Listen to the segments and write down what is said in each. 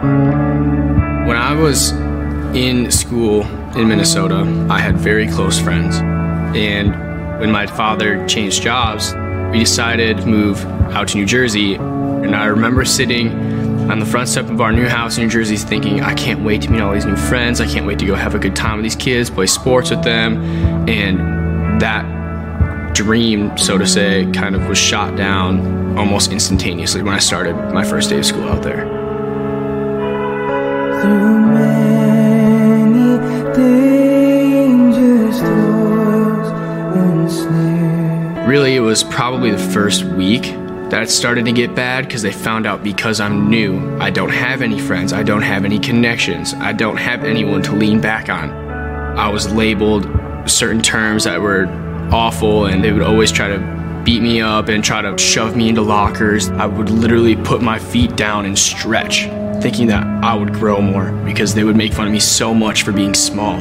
When I was in school in Minnesota, I had very close friends. And when my father changed jobs, we decided to move out to New Jersey. And I remember sitting on the front step of our new house in New Jersey thinking, I can't wait to meet all these new friends. I can't wait to go have a good time with these kids, play sports with them. And that dream, so to say, kind of was shot down almost instantaneously when I started my first day of school out there. Really, it was probably the first week that it started to get bad because they found out because I'm new, I don't have any friends, I don't have any connections, I don't have anyone to lean back on. I was labeled certain terms that were awful, and they would always try to beat me up and try to shove me into lockers. I would literally put my feet down and stretch, thinking that I would grow more because they would make fun of me so much for being small.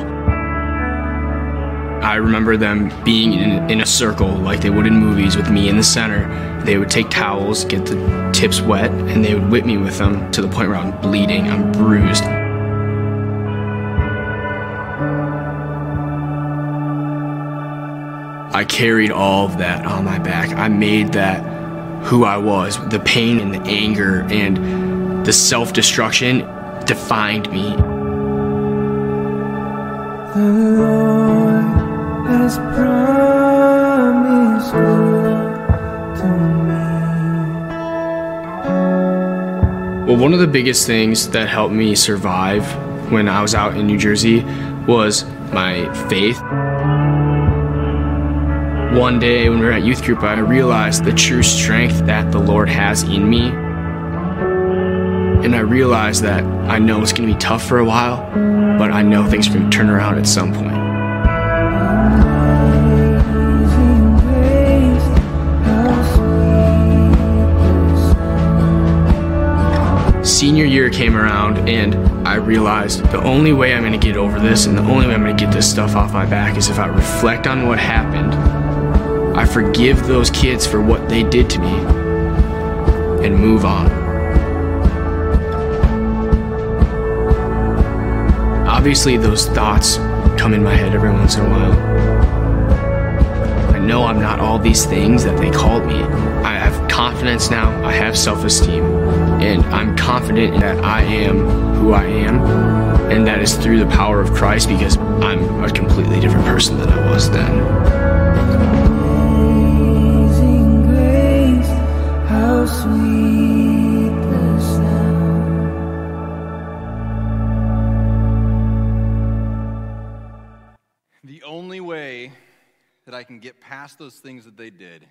I remember them being in, in a circle like they would in movies with me in the center. They would take towels, get the tips wet, and they would whip me with them to the point where I'm bleeding, I'm bruised. I carried all of that on my back. I made that who I was. The pain and the anger and the self destruction defined me. The Lord has promised good to me. Well, one of the biggest things that helped me survive when I was out in New Jersey was my faith. One day when we were at youth group, I realized the true strength that the Lord has in me. And I realized that I know it's going to be tough for a while, but I know things are going to turn around at some point. Senior year came around, and I realized the only way I'm going to get over this and the only way I'm going to get this stuff off my back is if I reflect on what happened. I forgive those kids for what they did to me and move on. Obviously, those thoughts come in my head every once in a while. I know I'm not all these things that they called me. I have confidence now, I have self esteem, and I'm confident that I am who I am, and that is through the power of Christ because I'm a completely different person than I was then. Sweet I can get past those things that they did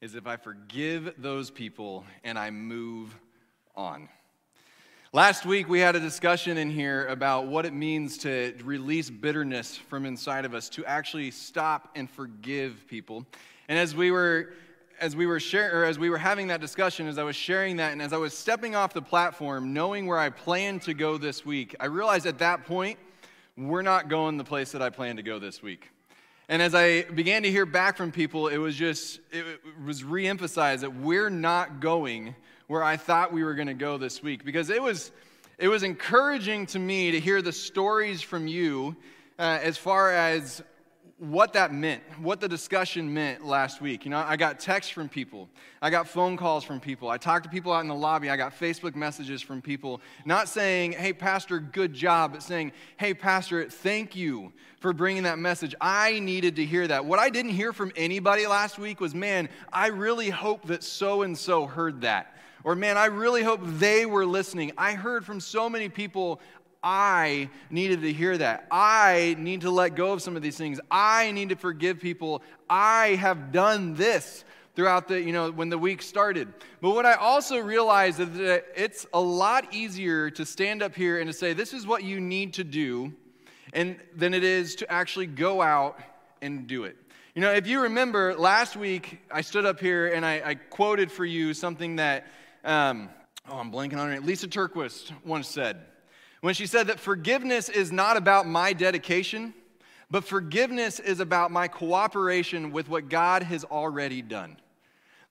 is if I forgive those people and I move on. Last week, we had a discussion in here about what it means to release bitterness from inside of us, to actually stop and forgive people. And as we were as we were share, or as we were having that discussion, as I was sharing that, and as I was stepping off the platform, knowing where I planned to go this week, I realized at that point we're not going the place that I planned to go this week. And as I began to hear back from people, it was just, it was reemphasized that we're not going where I thought we were going to go this week. Because it was, it was encouraging to me to hear the stories from you uh, as far as what that meant, what the discussion meant last week. You know, I got texts from people, I got phone calls from people, I talked to people out in the lobby, I got Facebook messages from people, not saying, hey, Pastor, good job, but saying, hey, Pastor, thank you for bringing that message. I needed to hear that. What I didn't hear from anybody last week was, man, I really hope that so and so heard that. Or, man, I really hope they were listening. I heard from so many people, I needed to hear that. I need to let go of some of these things. I need to forgive people. I have done this throughout the, you know, when the week started. But what I also realized is that it's a lot easier to stand up here and to say, this is what you need to do, and than it is to actually go out and do it. You know, if you remember last week, I stood up here and I, I quoted for you something that, um, oh, I'm blanking on it. Lysa TerKeurst once said when she said that forgiveness is not about my dedication, but forgiveness is about my cooperation with what God has already done.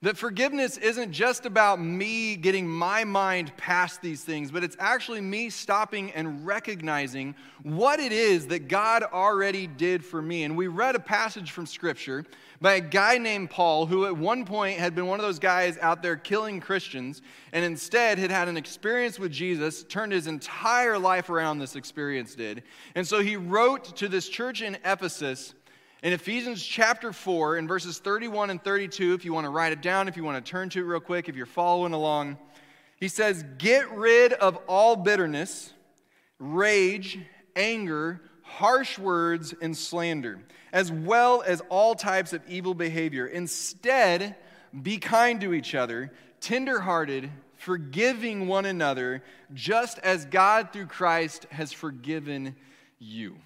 That forgiveness isn't just about me getting my mind past these things, but it's actually me stopping and recognizing what it is that God already did for me. And we read a passage from Scripture by a guy named Paul, who at one point had been one of those guys out there killing Christians, and instead had had an experience with Jesus, turned his entire life around, this experience did. And so he wrote to this church in Ephesus in Ephesians chapter 4, in verses 31 and 32, if you want to write it down, if you want to turn to it real quick, if you're following along, he says, Get rid of all bitterness, rage, anger, harsh words, and slander, as well as all types of evil behavior. Instead, be kind to each other, tenderhearted, forgiving one another, just as God through Christ has forgiven you.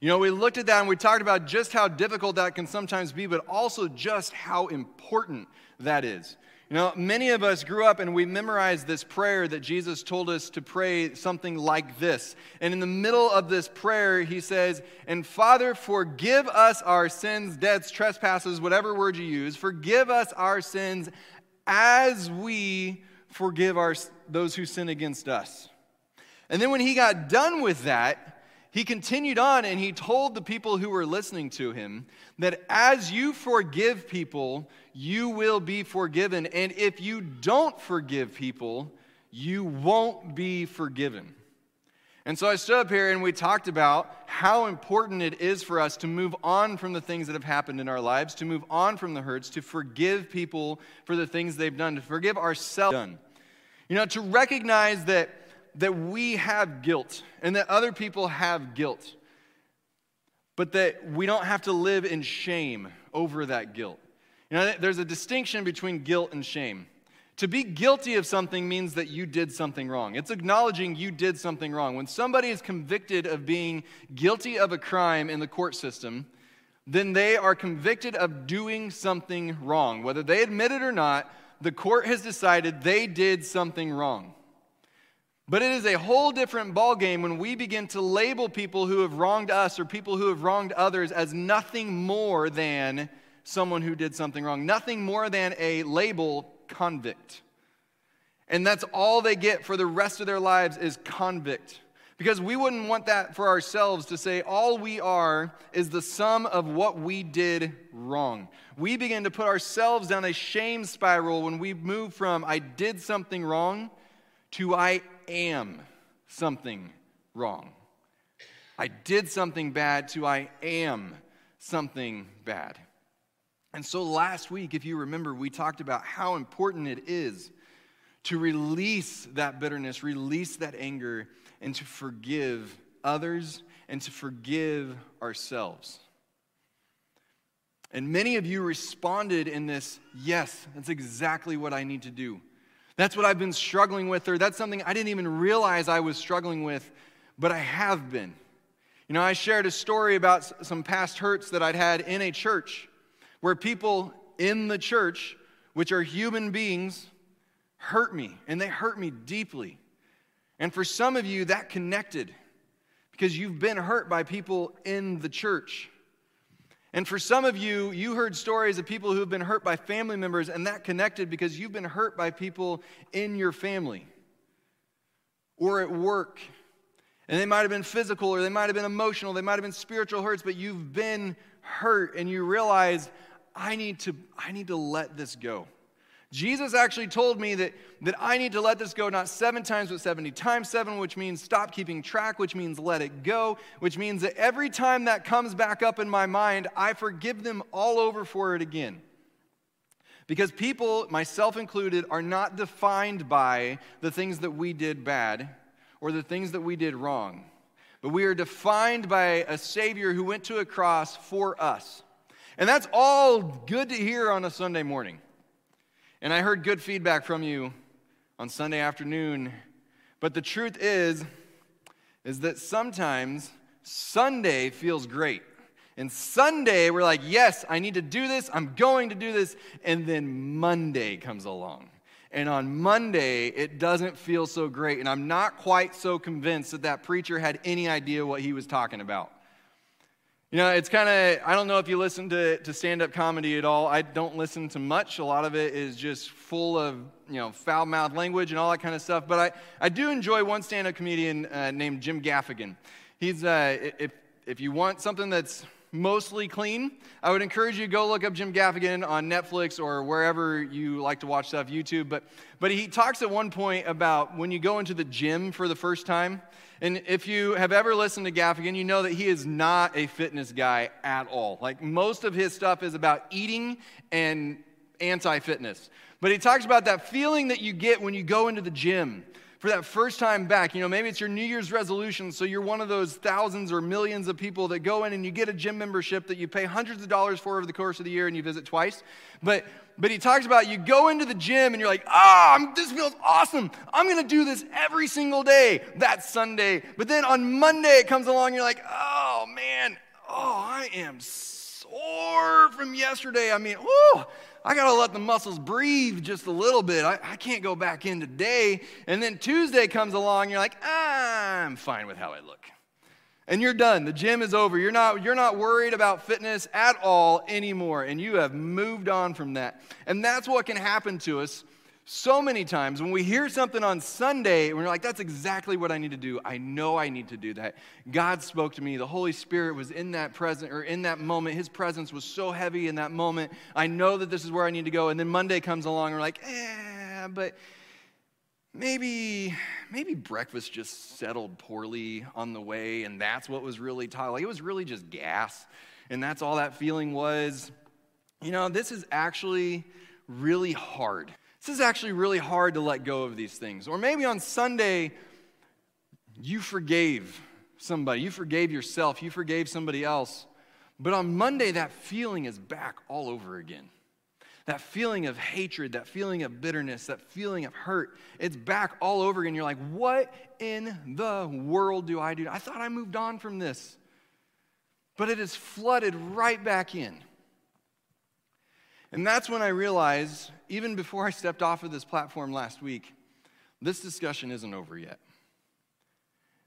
You know, we looked at that and we talked about just how difficult that can sometimes be, but also just how important that is. You know, many of us grew up and we memorized this prayer that Jesus told us to pray something like this. And in the middle of this prayer, he says, And Father, forgive us our sins, debts, trespasses, whatever word you use. Forgive us our sins as we forgive our, those who sin against us. And then when he got done with that, he continued on and he told the people who were listening to him that as you forgive people, you will be forgiven. And if you don't forgive people, you won't be forgiven. And so I stood up here and we talked about how important it is for us to move on from the things that have happened in our lives, to move on from the hurts, to forgive people for the things they've done, to forgive ourselves. You know, to recognize that that we have guilt and that other people have guilt, but that we don't have to live in shame over that guilt. You know, there's a distinction between guilt and shame. To be guilty of something means that you did something wrong. It's acknowledging you did something wrong. When somebody is convicted of being guilty of a crime in the court system, then they are convicted of doing something wrong. Whether they admit it or not, the court has decided they did something wrong. But it is a whole different ballgame when we begin to label people who have wronged us or people who have wronged others as nothing more than someone who did something wrong, nothing more than a label convict. And that's all they get for the rest of their lives is convict. Because we wouldn't want that for ourselves to say all we are is the sum of what we did wrong. We begin to put ourselves down a shame spiral when we move from I did something wrong to I am something wrong. I did something bad to I am something bad. And so last week, if you remember, we talked about how important it is to release that bitterness, release that anger, and to forgive others and to forgive ourselves. And many of you responded in this yes, that's exactly what I need to do. That's what I've been struggling with, or that's something I didn't even realize I was struggling with, but I have been. You know, I shared a story about some past hurts that I'd had in a church where people in the church, which are human beings, hurt me, and they hurt me deeply. And for some of you, that connected because you've been hurt by people in the church. And for some of you, you heard stories of people who have been hurt by family members, and that connected because you've been hurt by people in your family or at work. And they might have been physical or they might have been emotional, they might have been spiritual hurts, but you've been hurt and you realize, I need to, I need to let this go. Jesus actually told me that, that I need to let this go not seven times, but 70 times seven, which means stop keeping track, which means let it go, which means that every time that comes back up in my mind, I forgive them all over for it again. Because people, myself included, are not defined by the things that we did bad or the things that we did wrong, but we are defined by a Savior who went to a cross for us. And that's all good to hear on a Sunday morning. And I heard good feedback from you on Sunday afternoon. But the truth is, is that sometimes Sunday feels great. And Sunday, we're like, yes, I need to do this. I'm going to do this. And then Monday comes along. And on Monday, it doesn't feel so great. And I'm not quite so convinced that that preacher had any idea what he was talking about. You know, it's kind of, I don't know if you listen to, to stand up comedy at all. I don't listen to much. A lot of it is just full of, you know, foul mouthed language and all that kind of stuff. But I, I do enjoy one stand up comedian uh, named Jim Gaffigan. He's, uh, if, if you want something that's mostly clean, I would encourage you to go look up Jim Gaffigan on Netflix or wherever you like to watch stuff, YouTube. But, but he talks at one point about when you go into the gym for the first time. And if you have ever listened to Gaffigan, you know that he is not a fitness guy at all. Like most of his stuff is about eating and anti fitness. But he talks about that feeling that you get when you go into the gym for that first time back. You know, maybe it's your New Year's resolution, so you're one of those thousands or millions of people that go in and you get a gym membership that you pay hundreds of dollars for over the course of the year and you visit twice. But but he talks about you go into the gym and you're like, ah, oh, this feels awesome. I'm gonna do this every single day. that Sunday. But then on Monday it comes along, and you're like, oh man, oh, I am sore from yesterday. I mean, oh, I got to let the muscles breathe just a little bit. I, I, can't go back in today. And then Tuesday comes along, you're like, I'm fine with how I look. And you're done. The gym is over. You're not, you're not worried about fitness at all anymore. And you have moved on from that. And that's what can happen to us so many times when we hear something on Sunday and we're like, that's exactly what I need to do. I know I need to do that. God spoke to me. The Holy Spirit was in that present or in that moment. His presence was so heavy in that moment. I know that this is where I need to go. And then Monday comes along and we're like, eh, but maybe maybe breakfast just settled poorly on the way and that's what was really tight. Like it was really just gas. And that's all that feeling was. You know, this is actually really hard. This is actually really hard to let go of these things. Or maybe on Sunday, you forgave somebody, you forgave yourself, you forgave somebody else. But on Monday, that feeling is back all over again. That feeling of hatred, that feeling of bitterness, that feeling of hurt, it's back all over again. You're like, what in the world do I do? I thought I moved on from this. But it is flooded right back in. And that's when I realized, even before I stepped off of this platform last week, this discussion isn't over yet.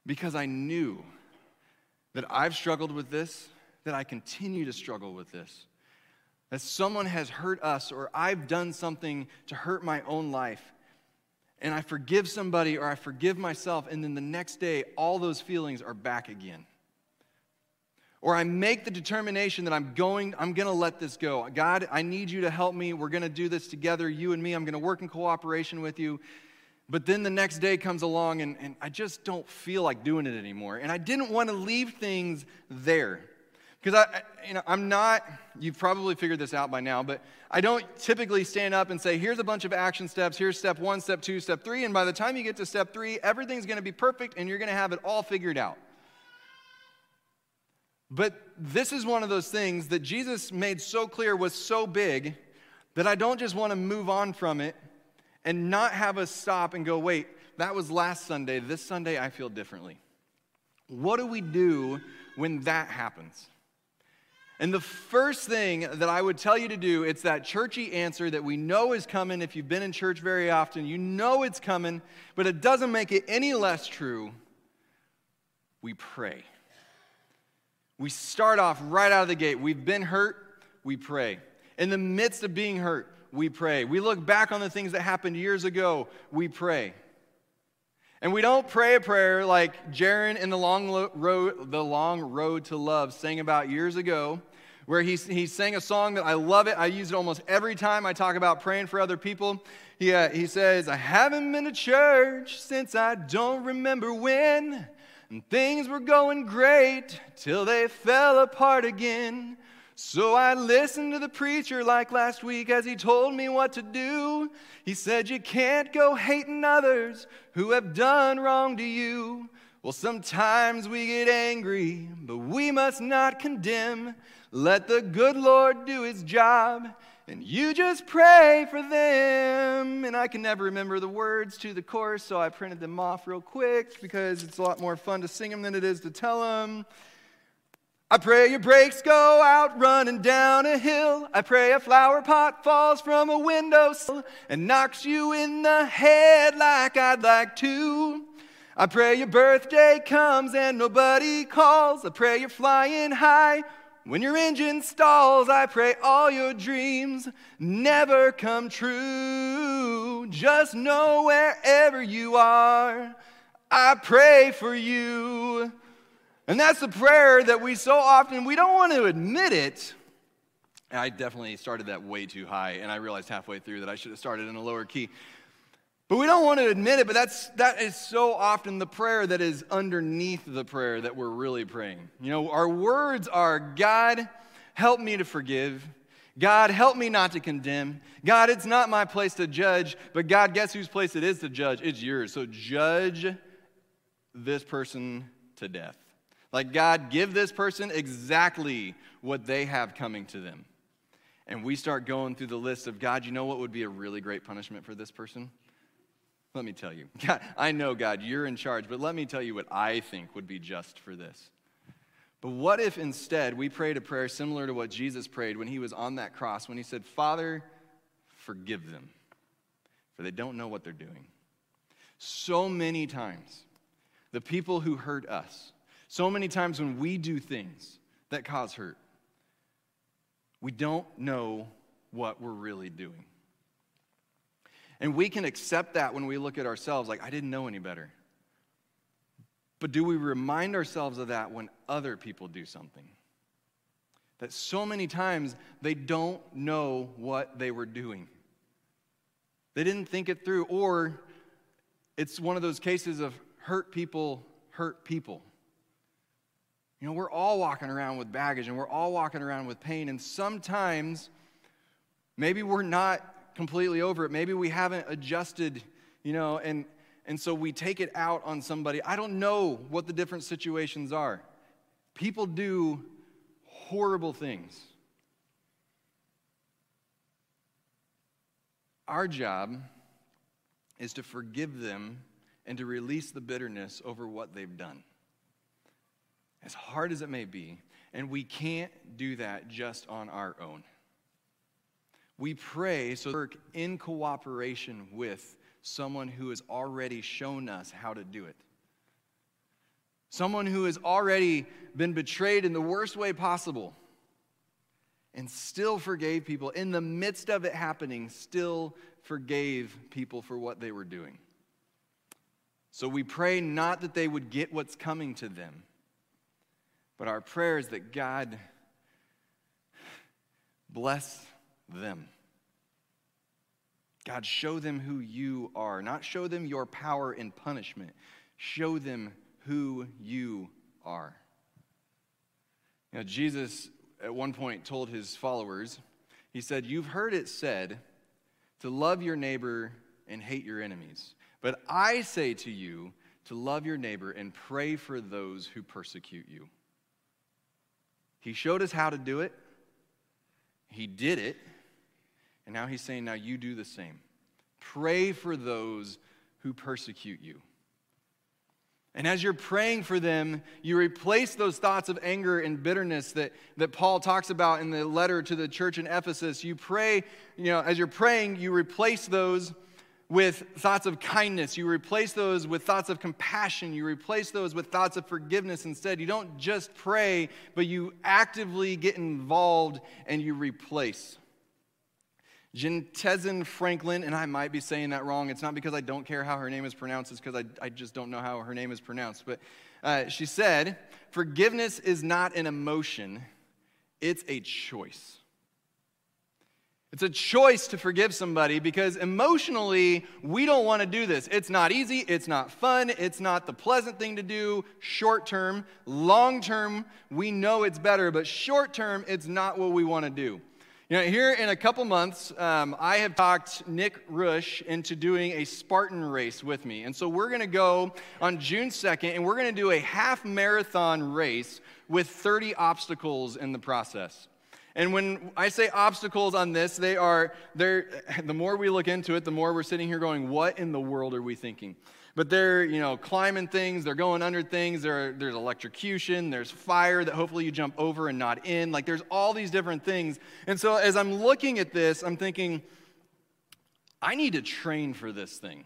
Because I knew that I've struggled with this, that I continue to struggle with this. That someone has hurt us, or I've done something to hurt my own life, and I forgive somebody or I forgive myself, and then the next day, all those feelings are back again or I make the determination that I'm going, I'm going to let this go. God, I need you to help me. We're going to do this together, you and me. I'm going to work in cooperation with you. But then the next day comes along and, and I just don't feel like doing it anymore. And I didn't want to leave things there. Because I, you know, I'm not, you've probably figured this out by now, but I don't typically stand up and say, here's a bunch of action steps, here's step one, step two, step three, and by the time you get to step three, everything's gonna be perfect and you're gonna have it all figured out. But this is one of those things that Jesus made so clear was so big that I don't just want to move on from it and not have us stop and go, wait, that was last Sunday. This Sunday, I feel differently. What do we do when that happens? And the first thing that I would tell you to do, it's that churchy answer that we know is coming. If you've been in church very often, you know it's coming, but it doesn't make it any less true. We pray. We start off right out of the gate. We've been hurt, we pray. In the midst of being hurt, we pray. We look back on the things that happened years ago, we pray. And we don't pray a prayer like Jaron and the long road, the long road to love sang about years ago, where he, he sang a song that I love it. I use it almost every time I talk about praying for other people. He, uh, he says, I haven't been to church since I don't remember when. And things were going great till they fell apart again. So I listened to the preacher like last week as he told me what to do. He said, You can't go hating others who have done wrong to you. Well, sometimes we get angry, but we must not condemn. Let the good Lord do his job and you just pray for them. And I can never remember the words to the chorus, so I printed them off real quick because it's a lot more fun to sing them than it is to tell them. I pray your brakes go out running down a hill. I pray a flower pot falls from a windowsill and knocks you in the head like I'd like to. I pray your birthday comes and nobody calls. I pray you're flying high when your engine stalls. I pray all your dreams never come true. Just know wherever you are, I pray for you. And that's the prayer that we so often, we don't want to admit it. I definitely started that way too high, and I realized halfway through that I should have started in a lower key. But we don't want to admit it, but that's, that is so often the prayer that is underneath the prayer that we're really praying. You know, our words are God, help me to forgive. God, help me not to condemn. God, it's not my place to judge, but God, guess whose place it is to judge? It's yours. So judge this person to death. Like, God, give this person exactly what they have coming to them. And we start going through the list of, God, you know what would be a really great punishment for this person? Let me tell you. God, I know, God, you're in charge, but let me tell you what I think would be just for this. But what if instead we prayed a prayer similar to what Jesus prayed when he was on that cross, when he said, Father, forgive them, for they don't know what they're doing. So many times, the people who hurt us, so many times when we do things that cause hurt, we don't know what we're really doing. And we can accept that when we look at ourselves, like, I didn't know any better. But do we remind ourselves of that when other people do something? That so many times they don't know what they were doing. They didn't think it through, or it's one of those cases of hurt people hurt people. You know, we're all walking around with baggage and we're all walking around with pain, and sometimes maybe we're not completely over it. Maybe we haven't adjusted, you know, and, and so we take it out on somebody. I don't know what the different situations are. People do horrible things. Our job is to forgive them and to release the bitterness over what they've done. As hard as it may be, and we can't do that just on our own. We pray so work in cooperation with someone who has already shown us how to do it. Someone who has already been betrayed in the worst way possible and still forgave people. In the midst of it happening, still forgave people for what they were doing. So we pray not that they would get what's coming to them, but our prayer is that God bless them. God, show them who you are, not show them your power in punishment. Show them who you are. You know, Jesus at one point told his followers, He said, You've heard it said to love your neighbor and hate your enemies. But I say to you to love your neighbor and pray for those who persecute you. He showed us how to do it, He did it. And now he's saying, now you do the same. Pray for those who persecute you. And as you're praying for them, you replace those thoughts of anger and bitterness that, that Paul talks about in the letter to the church in Ephesus. You pray, you know, as you're praying, you replace those with thoughts of kindness. You replace those with thoughts of compassion. You replace those with thoughts of forgiveness instead. You don't just pray, but you actively get involved and you replace. Jentezen Franklin, and I might be saying that wrong. It's not because I don't care how her name is pronounced, it's because I, I just don't know how her name is pronounced. But uh, she said, Forgiveness is not an emotion, it's a choice. It's a choice to forgive somebody because emotionally, we don't want to do this. It's not easy, it's not fun, it's not the pleasant thing to do short term. Long term, we know it's better, but short term, it's not what we want to do. You know, here in a couple months, um, I have talked Nick Rush into doing a Spartan race with me. And so we're going to go on June 2nd, and we're going to do a half marathon race with 30 obstacles in the process. And when I say obstacles on this, they are, they're, the more we look into it, the more we're sitting here going, what in the world are we thinking? But they're, you know, climbing things, they're going under things, there, there's electrocution, there's fire that hopefully you jump over and not in. Like there's all these different things. And so as I'm looking at this, I'm thinking, I need to train for this thing.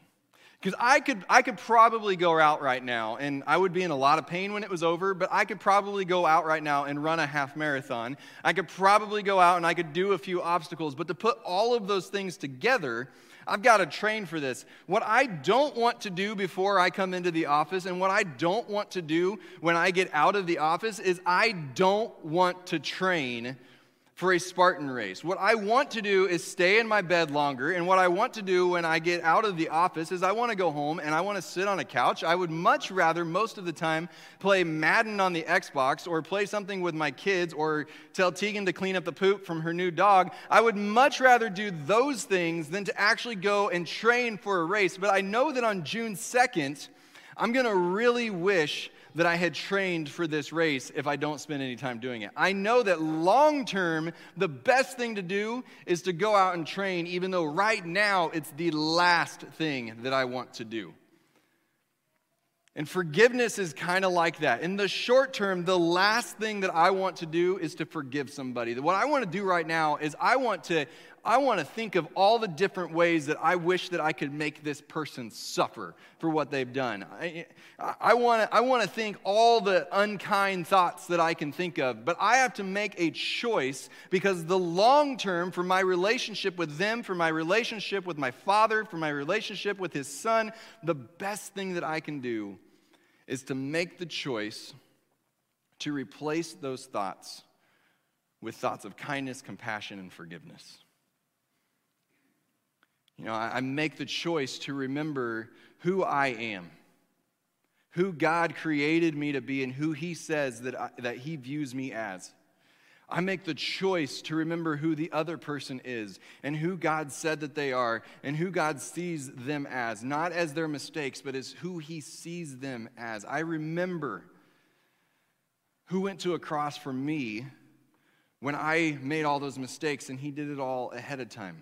Because I could, I could probably go out right now, and I would be in a lot of pain when it was over, but I could probably go out right now and run a half marathon. I could probably go out and I could do a few obstacles, but to put all of those things together, I've got to train for this. What I don't want to do before I come into the office, and what I don't want to do when I get out of the office, is I don't want to train for a Spartan race. What I want to do is stay in my bed longer. And what I want to do when I get out of the office is I want to go home and I want to sit on a couch. I would much rather, most of the time, play Madden on the Xbox or play something with my kids or tell Tegan to clean up the poop from her new dog. I would much rather do those things than to actually go and train for a race. But I know that on June 2nd, I'm going to really wish that I had trained for this race if I don't spend any time doing it. I know that long term, the best thing to do is to go out and train, even though right now it's the last thing that I want to do. And forgiveness is kind of like that. In the short term, the last thing that I want to do is to forgive somebody. What I want to do right now is I want to I want to think of all the different ways that I wish that I could make this person suffer for what they've done. I, I, want to, I want to think all the unkind thoughts that I can think of, but I have to make a choice because the long term for my relationship with them, for my relationship with my father, for my relationship with his son, the best thing that I can do is to make the choice to replace those thoughts with thoughts of kindness, compassion, and forgiveness. You know, I, make the choice to remember who I am, who God created me to be, and who He says that, I, that He views me as. I make the choice to remember who the other person is and who God said that they are and who God sees them as, not as their mistakes, but as who He sees them as. I remember who went to a cross for me when I made all those mistakes and He did it all ahead of time.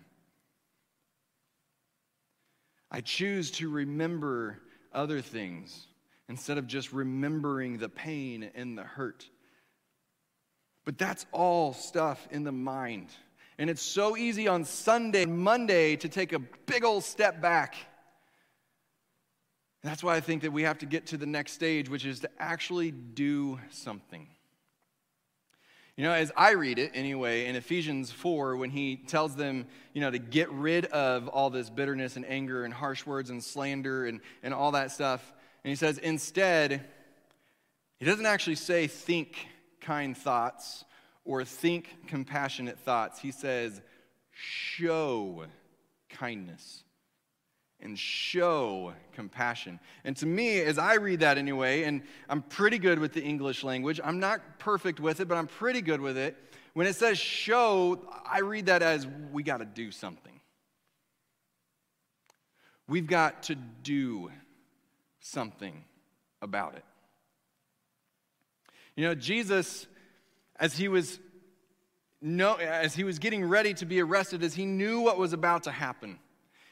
I choose to remember other things instead of just remembering the pain and the hurt. But that's all stuff in the mind. And it's so easy on Sunday Monday to take a big old step back. That's why I think that we have to get to the next stage, which is to actually do something. You know, as I read it anyway, in Ephesians 4, when he tells them, you know, to get rid of all this bitterness and anger and harsh words and slander and, and all that stuff, and he says, instead, he doesn't actually say think kind thoughts or think compassionate thoughts. He says, show kindness and show compassion. And to me, as I read that anyway, and I'm pretty good with the English language, I'm not perfect with it, but I'm pretty good with it. When it says show, I read that as we got to do something. We've got to do something about it. You know, Jesus, as he was no, as he was getting ready to be arrested, as he knew what was about to happen,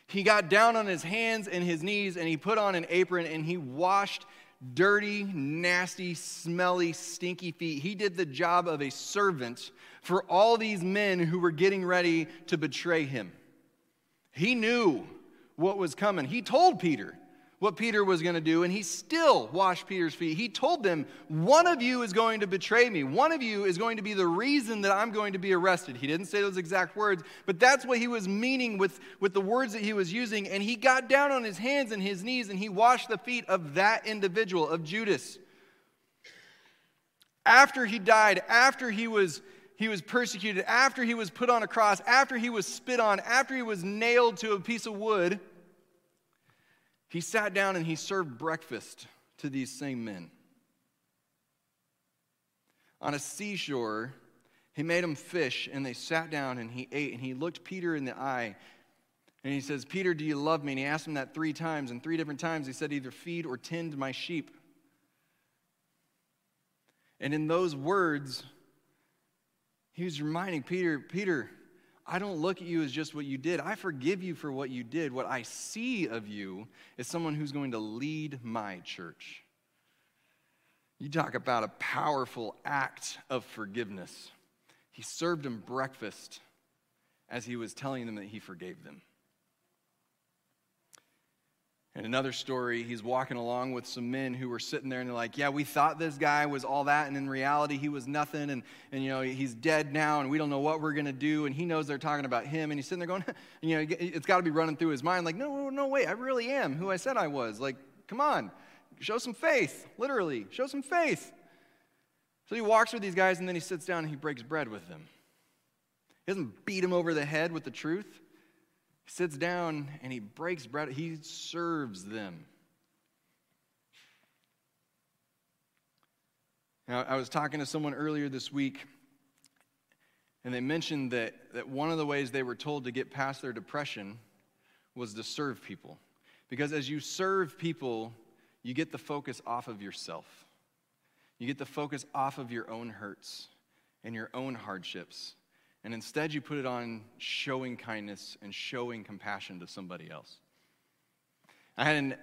he got down on his hands and his knees and he put on an apron and he washed dirty, nasty, smelly, stinky feet. He did the job of a servant for all these men who were getting ready to betray him. He knew what was coming. He told Peter, what Peter was going to do, and he still washed Peter's feet. He told them, One of you is going to betray me. One of you is going to be the reason that I'm going to be arrested. He didn't say those exact words, but that's what he was meaning with, with the words that he was using. And he got down on his hands and his knees and he washed the feet of that individual, of Judas. After he died, after he was he was persecuted, after he was put on a cross, after he was spit on, after he was nailed to a piece of wood, he sat down and he served breakfast to these same men. On a seashore, he made them fish and they sat down and he ate and he looked Peter in the eye and he says, Peter, do you love me? And he asked him that three times. And three different times he said, either feed or tend my sheep. And in those words, he was reminding Peter, Peter, I don't look at you as just what you did. I forgive you for what you did. What I see of you is someone who's going to lead my church. You talk about a powerful act of forgiveness. He served them breakfast as he was telling them that he forgave them. And another story, he's walking along with some men who were sitting there and they're like, Yeah, we thought this guy was all that, and in reality, he was nothing. And, and you know, he's dead now, and we don't know what we're to do. And he knows they're talking about him. And he's sitting there going, You know, it's got to be running through his mind, like, No, no, wait, I really am who I said I was. Like, come on, show some faith, literally, show some faith. So he walks with these guys, and then he sits down and he breaks bread with them. He doesn't beat him over the head with the truth. Sits down and he breaks bread, he serves them. Now, I was talking to someone earlier this week, and they mentioned that, that one of the ways they were told to get past their depression was to serve people. Because as you serve people, you get the focus off of yourself. You get the focus off of your own hurts and your own hardships and instead, you put it on showing kindness and showing compassion to somebody else. I had an,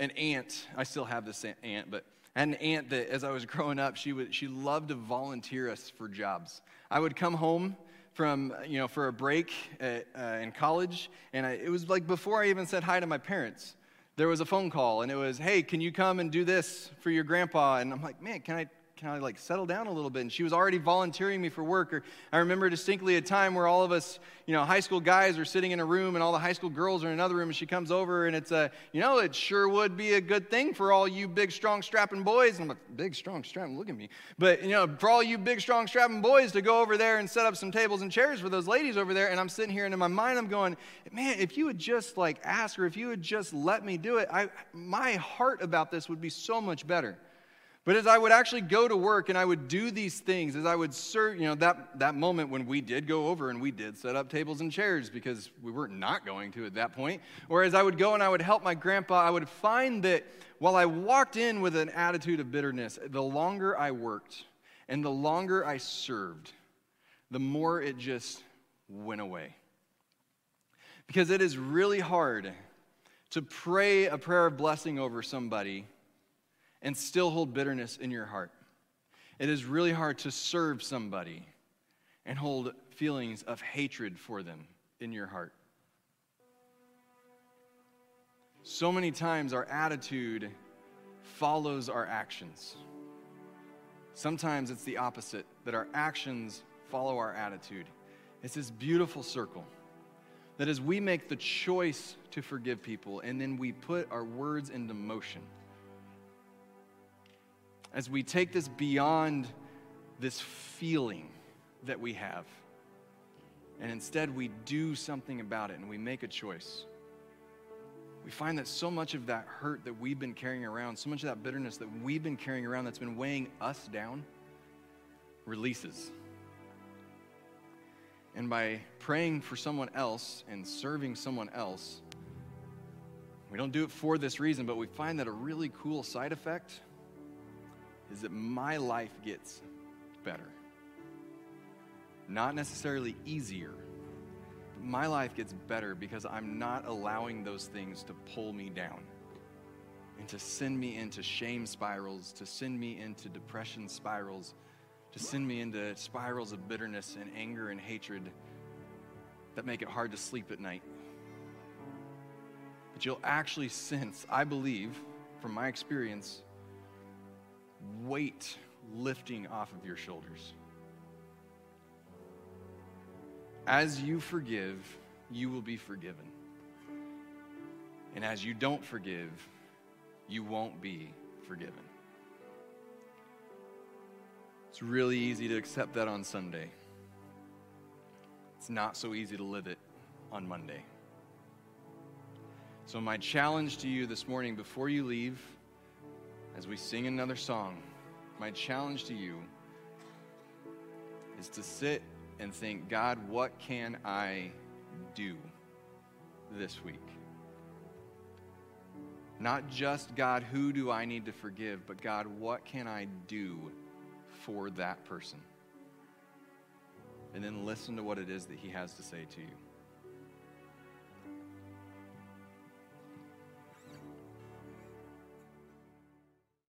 an aunt, I still have this aunt, but I had an aunt that as I was growing up, she, would, she loved to volunteer us for jobs. I would come home from, you know, for a break at, uh, in college, and I, it was like before I even said hi to my parents. There was a phone call, and it was, hey, can you come and do this for your grandpa? And I'm like, man, can I, can I like settle down a little bit? And she was already volunteering me for work. Or I remember distinctly a time where all of us, you know, high school guys are sitting in a room and all the high school girls are in another room and she comes over and it's a, you know, it sure would be a good thing for all you big, strong, strapping boys. And I'm like, big, strong, strapping, look at me. But, you know, for all you big, strong, strapping boys to go over there and set up some tables and chairs for those ladies over there. And I'm sitting here and in my mind I'm going, man, if you would just like ask or if you would just let me do it, I, my heart about this would be so much better. But as I would actually go to work and I would do these things, as I would serve, you know, that, that moment when we did go over and we did set up tables and chairs because we were not not going to at that point, or as I would go and I would help my grandpa, I would find that while I walked in with an attitude of bitterness, the longer I worked and the longer I served, the more it just went away. Because it is really hard to pray a prayer of blessing over somebody and still hold bitterness in your heart. It is really hard to serve somebody and hold feelings of hatred for them in your heart. So many times our attitude follows our actions. Sometimes it's the opposite, that our actions follow our attitude. It's this beautiful circle that as we make the choice to forgive people and then we put our words into motion, as we take this beyond this feeling that we have, and instead we do something about it and we make a choice, we find that so much of that hurt that we've been carrying around, so much of that bitterness that we've been carrying around that's been weighing us down, releases. And by praying for someone else and serving someone else, we don't do it for this reason, but we find that a really cool side effect is that my life gets better. Not necessarily easier, but my life gets better because I'm not allowing those things to pull me down and to send me into shame spirals, to send me into depression spirals, to send me into spirals of bitterness and anger and hatred that make it hard to sleep at night. But you'll actually sense, I believe, from my experience, weight lifting off of your shoulders. As you forgive, you will be forgiven. And as you don't forgive, you won't be forgiven. It's really easy to accept that on Sunday. It's not so easy to live it on Monday. So, my challenge to you this morning before you leave as we sing another song, my challenge to you is to sit and think, God, what can I do this week? Not just, God, who do I need to forgive, but God, what can I do for that person? And then listen to what it is that He has to say to you.